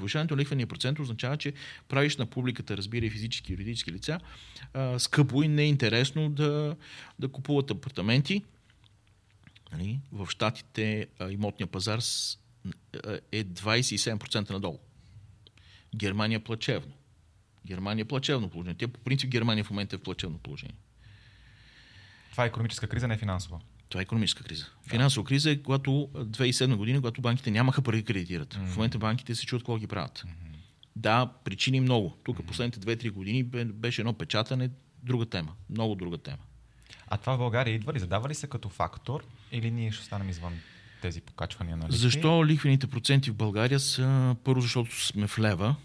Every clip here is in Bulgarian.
Повишаването на лихвения процент означава, че правиш на публиката, разбира и физически и юридически лица, а, скъпо и неинтересно да, да купуват апартаменти. Нали? В Штатите имотния пазар е 27% надолу. Германия плачевно. Германия е плачевно положение. Те по принцип Германия в момента е в плачевно положение. Това е економическа криза, не е финансова. Това е економическа криза. Финансова криза е когато 2007 година, когато банките нямаха пари да кредитират. Mm-hmm. В момента банките се чуят какво ги правят. Mm-hmm. Да, причини много. Тук mm-hmm. последните 2-3 години беше едно печатане, друга тема. Много друга тема. А това в България идва ли? Задава ли се като фактор или ние ще останем извън тези покачвания на лихви? Защо лихвените проценти в България са първо, защото сме в лева,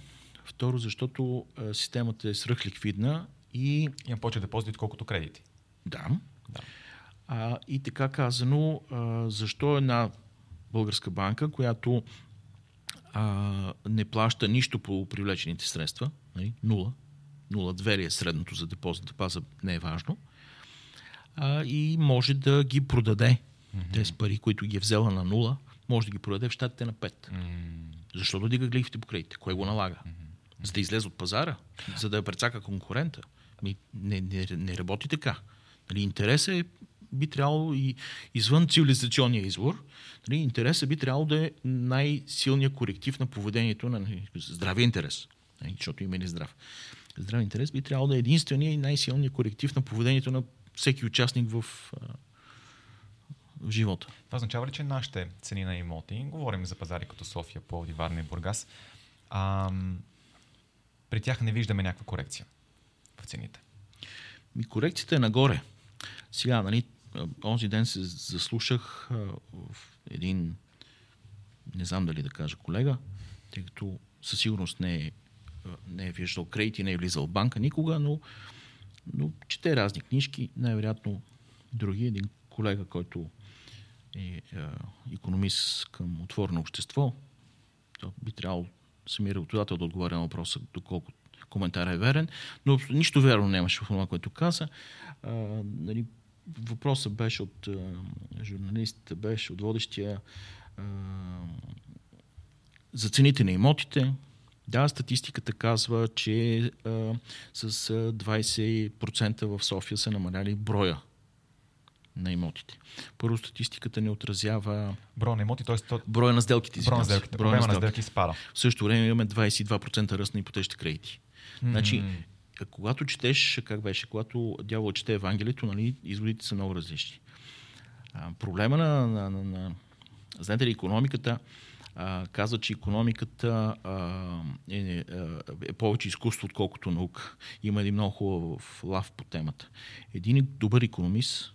второ, защото а, системата е свръхликвидна и... Има повече депозити, отколкото кредити. Да. да. А, и така казано, а, защо една българска банка, която а, не плаща нищо по привлечените средства, нали? нула, нула две ли е средното за депозитната база, не е важно, а, и може да ги продаде mm-hmm. тези пари, които ги е взела на нула, може да ги продаде в щатите на 5. Mm-hmm. Защо да дига лихвите по кредите? Кой го налага? Mm-hmm. За да излезе от пазара? За да я прецака конкурента? Ми, не, не, не работи така. Нали, интересът е би трябвало и извън цивилизационния извор, нали, интересът би трябвало да е най-силният коректив на поведението на нали, здравия интерес, нали, защото има и здрав. Здравия интерес би трябвало да е единствения и най-силният коректив на поведението на всеки участник в, в живота. Това означава ли, че нашите цени на имоти, говорим за пазари като София, Пловди, Варна и Бургас, ам, при тях не виждаме някаква корекция в цените? Ми корекцията е нагоре. Сега, нали, онзи ден се заслушах в един, не знам дали да кажа колега, тъй като със сигурност не е, не е виждал кредити, не е влизал в банка никога, но, но чете разни книжки, най-вероятно други. Един колега, който е, е економист към отворено общество, то би трябвало самия работодател да отговаря на въпроса доколко коментар е верен, но нищо верно нямаше в това, което каза. А, нали, въпросът беше от журналистите, беше от водещия за цените на имотите. Да, статистиката казва, че а, с 20% в София са намаляли броя на имотите. Първо статистиката не отразява... Броя на имоти, т.е. То... Броя на сделките. Броя на сделките. Броя на сделки спада. В същото време имаме 22% ръст на ипотечните кредити. Mm-hmm. Значи, когато четеш, как беше, когато дявол чете Евангелието, нали, изводите са много различни. А, проблема на, на, на, на знаете ли, економиката а, казва, че економиката а, е, е, е повече изкуство, отколкото наука. Има един много хубав лав по темата. Един добър економист,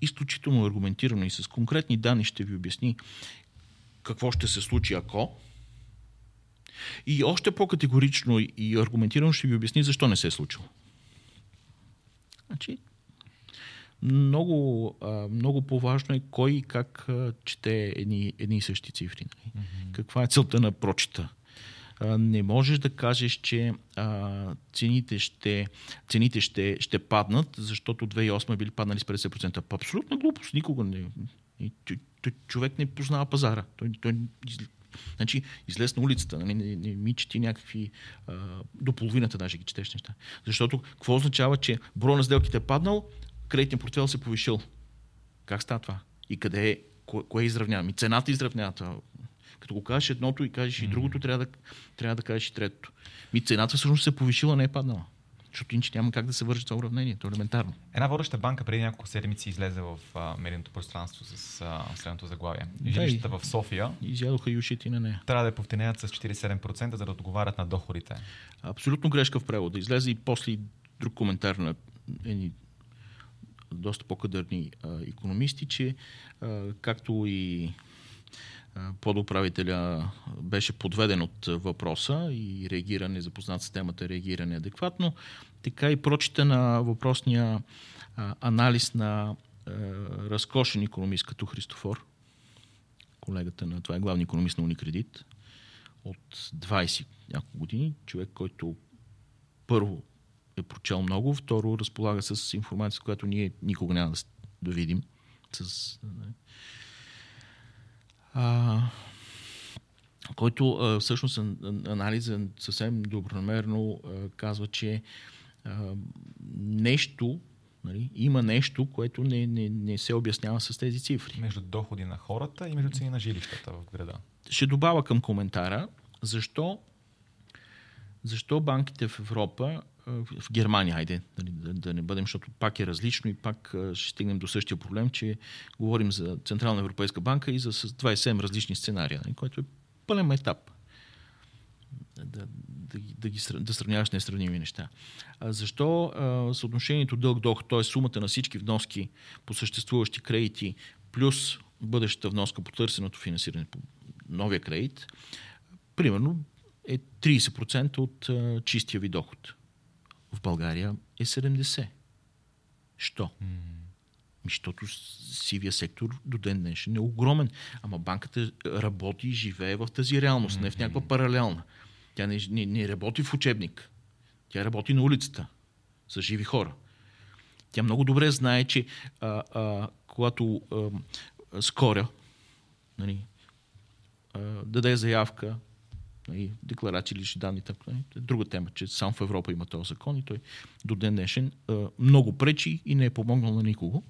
изключително аргументирано и с конкретни данни ще ви обясни какво ще се случи ако, и още по-категорично и аргументирано ще ви обясни защо не се е случило. Значи, много, много по-важно е кой и как чете едни, едни и същи цифри. Mm-hmm. Каква е целта на прочита? не можеш да кажеш, че а, цените, ще, цените ще, ще паднат, защото 2008 били паднали с 50%. Абсолютна глупост. Никога не. Човек не познава пазара. Той, той Значи, излез на улицата, нали, не, не ми чети някакви, а, до половината даже ги четеш неща. Защото какво означава, че броя на сделките е паднал, кредитният портфел се е повишил. Как става това? И къде е, кое, кое изравнява? И цената изравнява това. Като го кажеш едното и кажеш mm-hmm. и другото, трябва да, трябва да кажеш и третото. Ми цената всъщност се е повишила, не е паднала. Защото иначе няма как да се вържи това уравнение. То е елементарно. Една водеща банка преди няколко седмици излезе в а, медийното пространство с а, следното заглавие. Жилищата в София. Изядоха и ушите на нея. Трябва да я повтенеят с 47%, за да отговарят на доходите. Абсолютно грешка в превода. Излезе и после друг коментар на едни доста по-кадърни а, економисти, че а, както и подуправителя беше подведен от въпроса и реагира незапознат с темата, реагира неадекватно, така и прочите на въпросния анализ на разкошен економист като Христофор, колегата на това е главни економист на Уникредит, от 20 няколко години, човек, който първо е прочел много, второ разполага с информация, която ние никога няма да видим. С, а, който а, всъщност анализа съвсем добронамерно а, казва, че а, нещо, нали, има нещо, което не, не, не се обяснява с тези цифри. Между доходи на хората и между цени на жилищата в града. Ще добавя към коментара, защо, защо банките в Европа в Германия, айде, да, да не бъдем, защото пак е различно и пак ще стигнем до същия проблем, че говорим за Централна Европейска банка и за 27 различни сценария, нали, което е пълен етап. Да, да, да, ги, да сравняваш несравними неща. А защо а, съотношението дълг-доход, т.е. сумата на всички вноски по съществуващи кредити, плюс бъдещата вноска по търсеното финансиране по новия кредит, примерно е 30% от а, чистия ви доход в България е 70. Що? Mm. Защото сивия сектор до ден днешен е огромен. Ама банката работи и живее в тази реалност, mm-hmm. не в някаква паралелна. Тя не, не, не работи в учебник. Тя работи на улицата с живи хора. Тя много добре знае, че а, а, когато а, скоря нали, а, даде заявка и декларации лични данни. Нали? Друга тема, че само в Европа има този закон и той до ден днешен много пречи и не е помогнал на никого.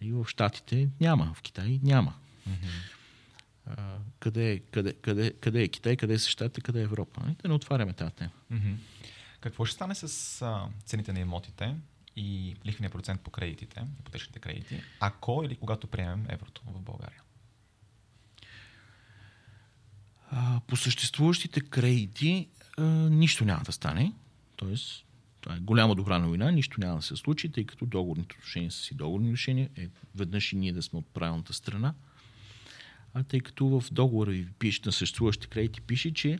И в Штатите няма, в Китай няма. Mm-hmm. къде, е, къде, къде, къде е Китай, къде са Штатите, къде е Европа? Нали? Да не отваряме тази тема. Mm-hmm. Какво ще стане с а, цените на имотите и лихвения процент по кредитите, ипотечните кредити, ако или когато приемем еврото в България? А, по съществуващите кредити а, нищо няма да стане. Тоест, това е голяма добра новина, нищо няма да се случи, тъй като договорните отношения са си договорни решения. Е, веднъж и ние да сме от правилната страна. А тъй като в договора ви пише на съществуващите кредити, пише, че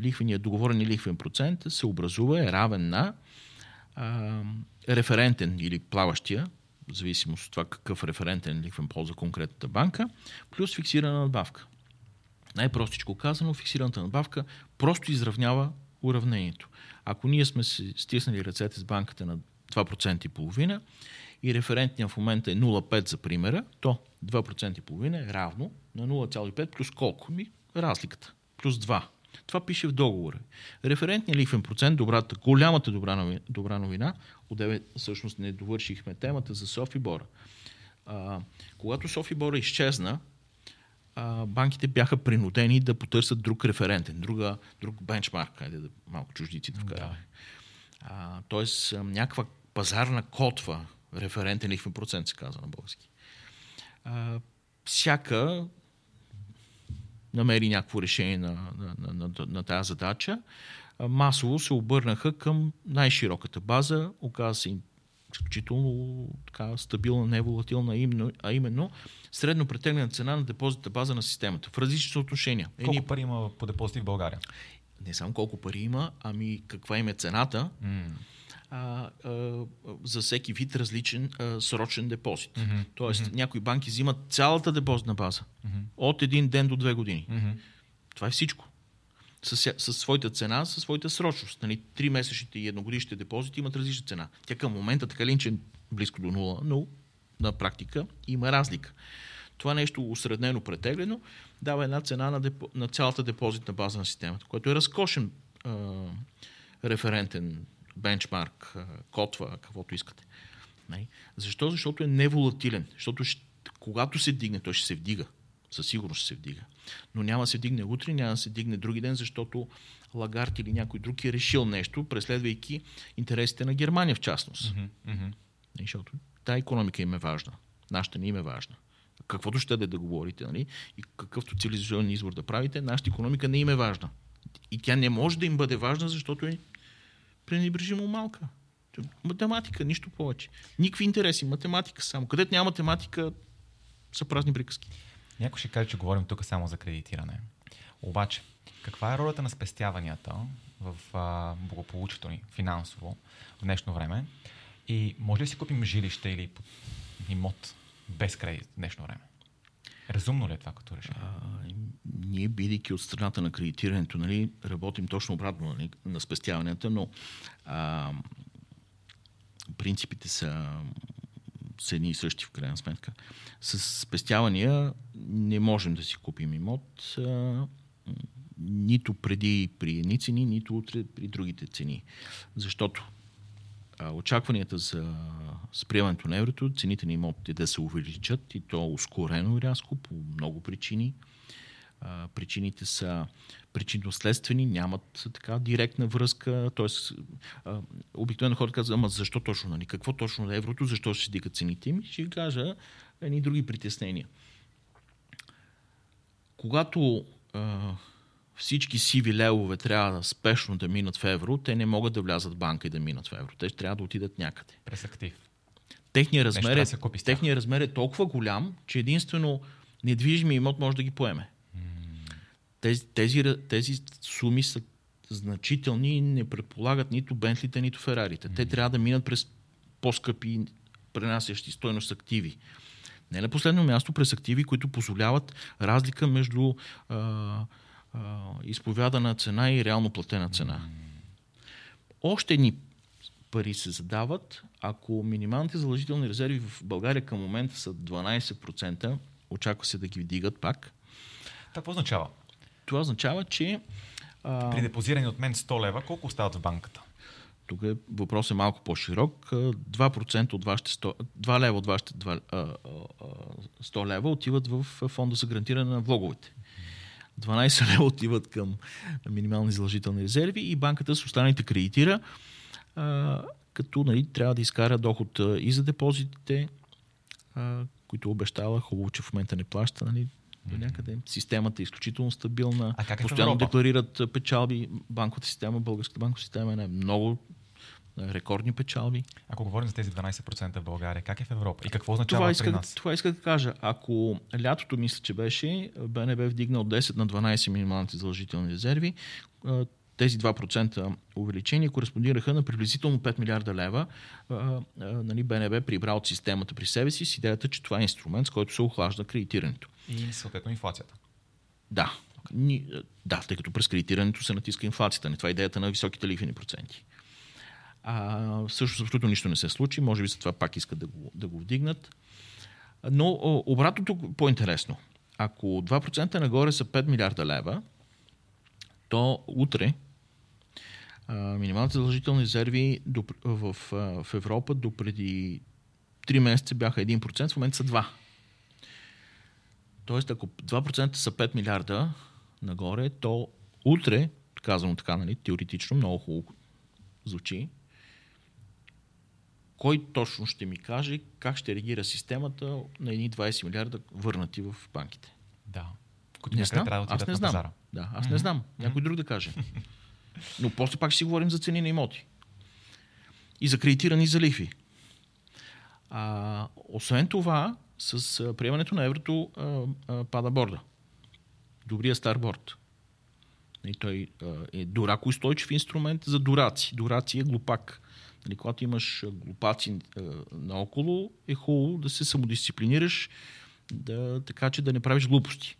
лихвеният договорен и лихвен процент се образува, е равен на а, референтен или плаващия, в зависимост от това какъв референтен лихвен полза конкретната банка, плюс фиксирана надбавка. Най-простичко казано, фиксираната надбавка просто изравнява уравнението. Ако ние сме стиснали ръцете с банката на 2% и половина и референтния в момента е 0,5 за примера, то 2% и половина е равно на 0,5 плюс колко? Ми разликата. Плюс 2. Това пише в договора. Референтният лихвен процент, добрата, голямата добра новина, добра новина отдеве всъщност не довършихме темата за Софи Бора. А, когато Софи Бора изчезна, а, банките бяха принудени да потърсят друг референтен, друга, друг бенчмарк, хайде да малко чуждици да вкараме. Да. тоест, някаква пазарна котва, референтен лихвен процент се казва на български. А, всяка намери някакво решение на, на, на, на, на тази задача, масово се обърнаха към най-широката база, оказа се изключително така, стабилна, неволатилна, а именно средно претеглена цена на депозита база на системата в различни съотношения. Колко Едни... пари има по депозити в България? Не само колко пари има, ами каква им е цената. Mm а, а, за всеки вид различен а, срочен депозит. Mm-hmm. Тоест, mm-hmm. някои банки взимат цялата депозитна база mm-hmm. от един ден до две години. Mm-hmm. Това е всичко. С, с своята цена, със своята срочност. Нали, три месечните и едногодишните депозити имат различна цена. Тя към момента така ли, че е близко до нула, но на практика има разлика. Това нещо усреднено, претеглено, дава една цена на, депо, на цялата депозитна база на системата, което е разкошен а, референтен бенчмарк, котва, каквото искате. Нали? Защо? Защото е неволатилен. Защото ще, когато се дигне, той ще се вдига. Със сигурност ще се вдига. Но няма да се дигне утре, няма да се дигне други ден, защото Лагард или някой друг е решил нещо, преследвайки интересите на Германия в частност. Mm-hmm. Mm-hmm. Защото Та економика им е важна. Нашата не им е важна. Каквото ще да, да говорите, нали? и какъвто цивилизационен избор да правите, нашата економика не им е важна. И тя не може да им бъде важна, защото е пренебрежимо малка. Математика, нищо повече. Никакви интереси, математика само. Където няма математика, са празни приказки. Някой ще каже, че говорим тук само за кредитиране. Обаче, каква е ролята на спестяванията в а, благополучието ни финансово в днешно време? И може ли си купим жилище или имот без кредит в днешно време? Разумно ли е това като решение? Ние, бидейки от страната на кредитирането, нали, работим точно обратно нали, на спестяванията, но а, принципите са, са едни и същи в крайна сметка. С спестявания не можем да си купим имот. А, нито преди при едни цени, нито утре при другите цени. Защото а, очакванията за сприемането на еврото, цените на имотите да се увеличат и то ускорено рязко по много причини. А, причините са причинно-следствени, нямат така директна връзка. Тоест, обикновено хората казват, ама защо точно, нали? какво точно на еврото, защо ще се дигат цените им? Ще кажа едни други притеснения. Когато а, всички сиви левове трябва да спешно да минат в евро, те не могат да влязат в банка и да минат в евро. Те ще трябва да отидат някъде. През актив. Техният размер, е, техният размер е толкова голям, че единствено недвижими имот може да ги поеме. Тези, тези, тези суми са значителни и не предполагат нито Бентлите, нито Ферарите. Те трябва да минат през по-скъпи пренасящи стойност активи. Не на последно място през активи, които позволяват разлика между а, а, изповядана цена и реално платена цена. Още ни пари се задават, ако минималните задължителни резерви в България към момента са 12%, очаква се да ги вдигат пак. Това означава? Това означава, че... А... При депозирани от мен 100 лева, колко остават в банката? Тук е, въпрос е малко по-широк. 2% от вашите 100, 2 лева от вашите 2, 100 лева отиват в фонда за гарантиране на влоговете. 12 лева отиват към минимални задължителни резерви и банката с останалите кредитира, а, като нали, трябва да изкара доход и за депозитите, а, които обещала. Хубаво, че в момента не плаща. Нали, до някъде. Системата е изключително стабилна. А как е Постоянно декларират печалби. Банковата система, българската банкова система е много рекордни печалби. Ако говорим за тези 12% в България, как е в Европа? И какво означава това иска, при нас? Това иска да кажа. Ако лятото, мисля, че беше, БНБ вдигна от 10 на 12 минималните задължителни резерви, тези 2% увеличение кореспондираха на приблизително 5 милиарда лева. нали, БНБ прибра от системата при себе си с идеята, че това е инструмент, с който се охлажда кредитирането. И съответно инфлацията. Да. Ни, да, тъй като през кредитирането се натиска инфлацията. Не това е идеята на високите лихвени проценти. А, също абсолютно нищо не се случи. Може би за това пак искат да го, да го вдигнат. Но обратното по-интересно. Ако 2% нагоре са 5 милиарда лева, то утре а, минималните задължителни резерви до, в, в Европа до преди 3 месеца бяха 1%, в момента са 2%. Тоест, ако 2% са 5 милиарда нагоре, то утре, казвам така, нали, теоретично, много хубаво звучи, кой точно ще ми каже как ще реагира системата на едни 20 милиарда върнати в банките? Да. Които не знам. Да аз не знам. Пазара. Да, аз mm-hmm. не знам. Някой mm-hmm. друг да каже. Но после пак ще си говорим за цени на имоти. И за кредитирани за лихви. А, освен това, с а, приемането на еврото а, а, пада борда. Добрия стар борд. И той а, е дурако устойчив инструмент за дураци. Дураци е глупак. Нали, когато имаш глупаци а, наоколо, е хубаво да се самодисциплинираш, да, така че да не правиш глупости.